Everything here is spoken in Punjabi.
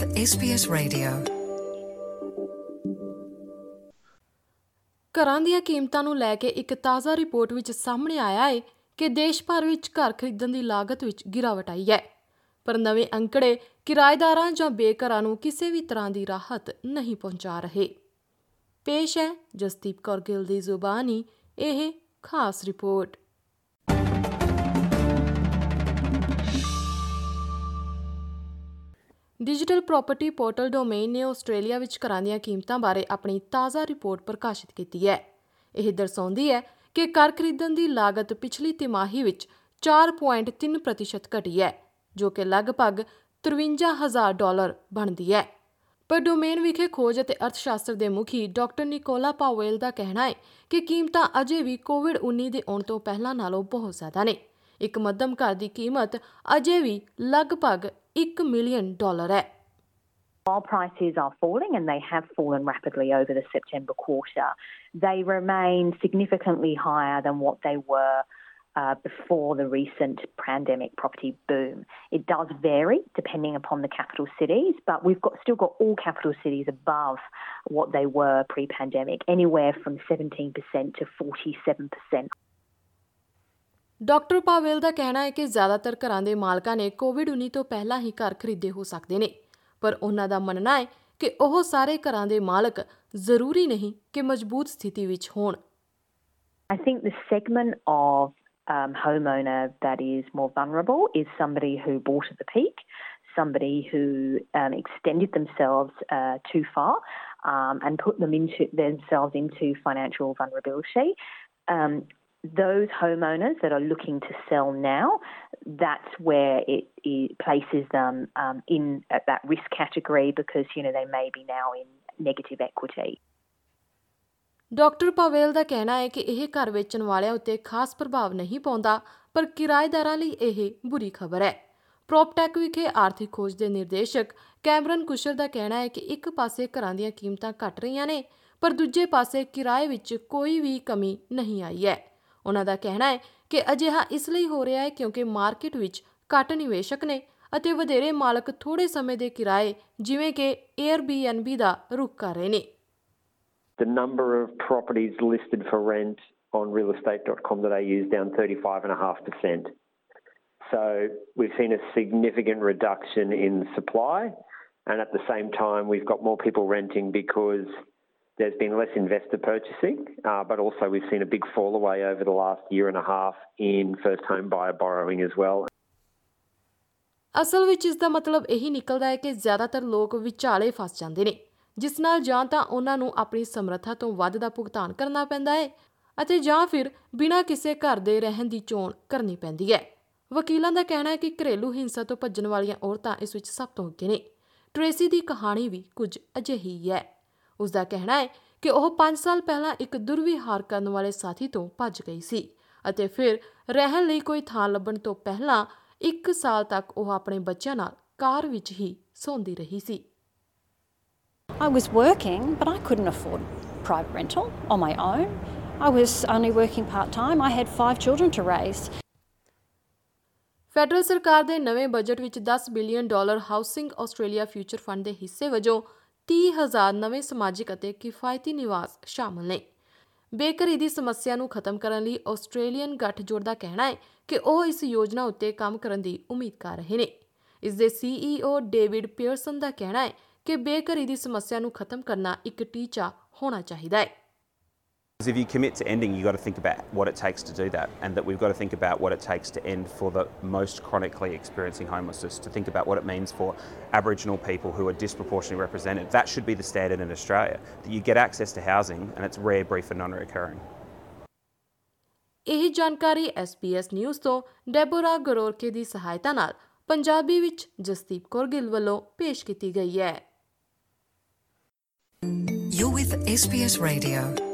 with SBS Radio. ਘਰਾਂ ਦੀਆਂ ਕੀਮਤਾਂ ਨੂੰ ਲੈ ਕੇ ਇੱਕ ਤਾਜ਼ਾ ਰਿਪੋਰਟ ਵਿੱਚ ਸਾਹਮਣੇ ਆਇਆ ਹੈ ਕਿ ਦੇਸ਼ ਭਰ ਵਿੱਚ ਘਰ ਖਰੀਦਣ ਦੀ ਲਾਗਤ ਵਿੱਚ ਗਿਰਾਵਟ ਆਈ ਹੈ। ਪਰ ਨਵੇਂ ਅੰਕੜੇ, ਕਿਰਾਏਦਾਰਾਂ ਜਾਂ ਬੇਘਰਾਂ ਨੂੰ ਕਿਸੇ ਵੀ ਤਰ੍ਹਾਂ ਦੀ ਰਾਹਤ ਨਹੀਂ ਪਹੁੰਚਾ ਰਹੇ। ਪੇਸ਼ ਹੈ ਜਸਦੀਪ ਕੌਰ ਗਿੱਲ ਦੀ ਜ਼ੁਬਾਨੀ, ਇਹ ਖਾਸ report. Digital property portal Domain ਨੇ ਆਸਟ੍ਰੇਲੀਆ ਵਿੱਚ ਘਰਾਂ ਦੀਆਂ ਕੀਮਤਾਂ ਬਾਰੇ ਆਪਣੀ ਤਾਜ਼ਾ ਰਿਪੋਰਟ ਪ੍ਰਕਾਸ਼ਿਤ ਕੀਤੀ ਹੈ। ਇਹ ਦਰਸਾਉਂਦੀ ਹੈ ਕਿ ਘਰ ਖਰੀਦਣ ਦੀ ਲਾਗਤ ਪਿਛਲੀ ਤਿਮਾਹੀ ਵਿੱਚ 4.3% ਘਟੀ ਹੈ, ਜੋ ਕਿ ਲਗਭਗ 53000 ਡਾਲਰ ਬਣਦੀ ਹੈ। ਪਰ ਡੋਮੇਨ ਵਿਖੇ ਖੋਜ ਅਤੇ ਅਰਥਸ਼ਾਸਤਰ ਦੇ ਮੁਖੀ ਡਾਕਟਰ ਨਿਕੋਲਾ ਪਾਵੇਲ ਦਾ ਕਹਿਣਾ ਹੈ ਕਿ ਕੀਮਤਾਂ ਅਜੇ ਵੀ ਕੋਵਿਡ-19 ਦੇ ਆਉਣ ਤੋਂ ਪਹਿਲਾਂ ਨਾਲੋਂ ਬਹੁਤ ਜ਼ਿਆਦਾ ਨੇ। ਇੱਕ ਮੱਧਮ ਘਰ ਦੀ ਕੀਮਤ ਅਜੇ ਵੀ ਲਗਭਗ 1 ਮਿਲੀਅਨ ਡਾਲਰ ਹੈ While prices are falling and they have fallen rapidly over the September quarter, they remain significantly higher than what they were uh, before the recent pandemic property boom. It does vary depending upon the capital cities, but we've got still got all capital cities above what they were pre-pandemic, anywhere from 17% to 47%. Doctor Powell ਦਾ ਕਹਿਣਾ ਹੈ ਕਿ ਜ਼ਿਆਦਾਤਰ ਘਰਾਂ ਦੇ ਮਾਲਕਾਂ ਨੇ ਕੋਵਿਡ-19 ਤੋਂ ਪਹਿਲਾਂ ਹੀ ਘਰ ਖਰੀਦੇ ਹੋ ਸਕਦੇ ਨੇ ਪਰ ਉਹਨਾਂ ਦਾ ਮੰਨਣਾ ਹੈ ਕਿ ਉਹ ਸਾਰੇ ਘਰਾਂ ਦੇ ਮਾਲਕ ਜ਼ਰੂਰੀ ਨਹੀਂ ਕਿ ਮਜ਼ਬੂਤ ਸਥਿਤੀ ਵਿੱਚ ਹੋਣ I think the segment of um, homeowner that is more vulnerable is somebody who bought at the peak, somebody who um, extended themselves uh, too far um, and put them into themselves into financial vulnerability. Um, those homeowners that are looking to sell now, that's where it, it places them um, in at that risk category because you know they may be now in negative equity. Doctor Powell ਦਾ ਕਹਿਣਾ ਹੈ ਕਿ ਇਹ ਘਰ ਵੇਚਣ ਵਾਲਿਆਂ ਉੱਤੇ ਖਾਸ ਪ੍ਰਭਾਵ ਨਹੀਂ ਪਾਉਂਦਾ ਪਰ ਕਿਰਾਏਦਾਰਾਂ ਲਈ ਇਹ ਬੁਰੀ ਖਬਰ ਹੈ ਪ੍ਰੋਪਟੈਕ ਵਿਖੇ ਆਰਥਿਕ ਖੋਜ ਦੇ ਨਿਰਦੇਸ਼ਕ ਕੈਮਰਨ ਕੁਸ਼ਰ ਦਾ ਕਹਿਣਾ ਹੈ ਕਿ ਇੱਕ ਪਾਸੇ ਘਰਾਂ ਦੀਆਂ ਕੀਮਤਾਂ ਘਟ ਰਹੀਆਂ ਨੇ ਪਰ ਦੂਜੇ ਪਾਸੇ ਕਿਰਾਏ ਵਿੱਚ ਕੋਈ ਵੀ ਕਮੀ ਨਹੀਂ ਆਈ ਹੈ ਉਹਨਾਂ ਦਾ ਕਹਿਣਾ ਹੈ ਕਿ ਅਜਿਹਾ ਇਸ ਲਈ ਹੋ ਰਿਹਾ ਹੈ ਕਿਉਂਕਿ ਮਾਰਕੀਟ ਵਿੱਚ ਘੱਟ ਨਿਵੇਸ਼ਕ ਨੇ ਅਤੇ ਵਧੇਰੇ ਮਾਲਕ ਥੋੜੇ ਸਮੇਂ ਦੇ ਕਿਰਾਏ ਜਿਵੇਂ ਕਿ Airbnb ਦਾ ਰੁਖ ਕਰ ਰਹੇ ਨੇ The number of properties listed for rent on realestate.com.au is down 35.5%. So we've seen a significant reduction in supply, and at the same time, we've got more people renting because there's been less investor purchasing, uh, but also we've seen a big fall away over the last year and a half in first home buyer borrowing as well. ਅਸਲ ਵਿੱਚ ਇਸ ਦਾ ਮਤਲਬ ਇਹੀ ਨਿਕਲਦਾ ਹੈ ਕਿ ਜ਼ਿਆਦਾਤਰ ਲੋਕ ਵਿਚਾਲੇ ਫਸ ਜਾਂਦੇ ਨੇ ਜਿਸ ਨਾਲ ਜਾਂ ਤਾਂ ਉਹਨਾਂ ਨੂੰ ਆਪਣੀ ਸਮਰੱਥਾ ਤੋਂ ਵੱਧ ਦਾ ਭੁਗਤਾਨ ਕਰਨਾ ਪੈਂਦਾ ਹੈ ਅਤੇ ਜਾਂ ਫਿਰ ਬਿਨਾਂ ਕਿਸੇ ਘਰ ਦੇ ਰਹਿਣ ਦੀ ਚੋਣ ਕਰਨੀ ਪੈਂਦੀ ਹੈ। ਵਕੀਲਾਂ ਦਾ ਕਹਿਣਾ ਹੈ ਕਿ ਘਰੇਲੂ ਹਿੰਸਾ ਤੋਂ ਭੱਜਣ ਵਾਲੀਆਂ ਔਰਤਾਂ ਇਸ ਵਿੱਚ ਸਭ ਤੋਂ ਅੱਗੇ ਨੇ। ਟ੍ਰੇਸੀ ਦੀ ਕਹਾਣੀ ਵੀ ਕੁਝ ਅਜਿਹੀ ਹੈ। ਉਸ ਦਾ ਕਹਿਣਾ ਹੈ ਕਿ ਉਹ 5 ਸਾਲ ਪਹਿਲਾਂ ਇੱਕ ਦੁਰਵਿਹਾਰ ਕਰਨ ਵਾਲੇ ਸਾਥੀ ਤੋਂ ਭੱਜ ਗਈ ਸੀ ਅਤੇ ਫਿਰ ਰਹਿਣ ਲਈ ਕੋਈ ਥਾਂ ਲੱਭਣ ਤੋਂ ਪਹਿਲਾਂ 1 ਸਾਲ ਤੱਕ ਉਹ ਆਪਣੇ ਬੱਚਿਆਂ ਨਾਲ ਕਾਰ ਵਿੱਚ ਹੀ ਸੌਂਦੀ ਰਹੀ ਸੀ I was working, but I couldn't afford private rental on my own. I was only working part time. I had five children to raise. Federal ਸਰਕਾਰ ਦੇ ਨਵੇਂ ਬਜਟ ਵਿੱਚ 10 billion dollar housing Australia future fund ਦੇ ਹਿੱਸੇ ਵਜੋਂ 30000 ਨਵੇਂ ਸਮਾਜਿਕ ਅਤੇ ਕਿਫਾਇਤੀ ਨਿਵਾਸ ਸ਼ਾਮਲ ਨੇ। ਬੇਘਰੀ ਦੀ ਸਮੱਸਿਆ ਨੂੰ ਖਤਮ ਕਰਨ ਲਈ ਆਸਟ੍ਰੇਲੀਅਨ ਗੱਠਜੋੜ ਦਾ ਕਹਿਣਾ ਹੈ ਕਿ ਉਹ ਇਸ ਯੋਜਨਾ ਉੱਤੇ ਕੰਮ ਕਰਨ ਦੀ ਉਮੀਦ ਕਰ ਰਹੇ ਨੇ। ਇਸ ਦੇ ਸੀਈਓ ਡੇਵਿਡ ਪੀਅਰਸਨ ਦਾ ਕਹਿਣਾ ਹੈ ਕਿ ਬੇਘਰੀ ਦੀ ਸਮੱਸਿਆ ਨੂੰ ਖਤਮ ਕਰਨਾ ਇੱਕ ਟੀਚਾ ਹੋਣਾ ਚਾਹੀਦਾ ਹੈ। If you commit to ending, you've got to think about what it takes to do that, and that we've got to think about what it takes to end for the most chronically experiencing homelessness, to think about what it means for Aboriginal people who are disproportionately represented. That should be the standard in Australia, that you get access to housing and it's rare, brief, and non recurring. ਇਹ ਜਾਣਕਾਰੀ SBS ਨਿਊਜ਼ ਤੋਂ ਡੈਬੋਰਾ ਗਰੋਰਕੇ ਦੀ ਸਹਾਇਤਾ ਨਾਲ ਪੰਜਾਬੀ ਵਿੱਚ ਜਸਦੀਪ ਕੌਰ ਗਿੱਲ ਵੱਲੋਂ ਪੇਸ਼ ਕੀਤੀ ਗਈ ਹੈ You're with SBS Radio.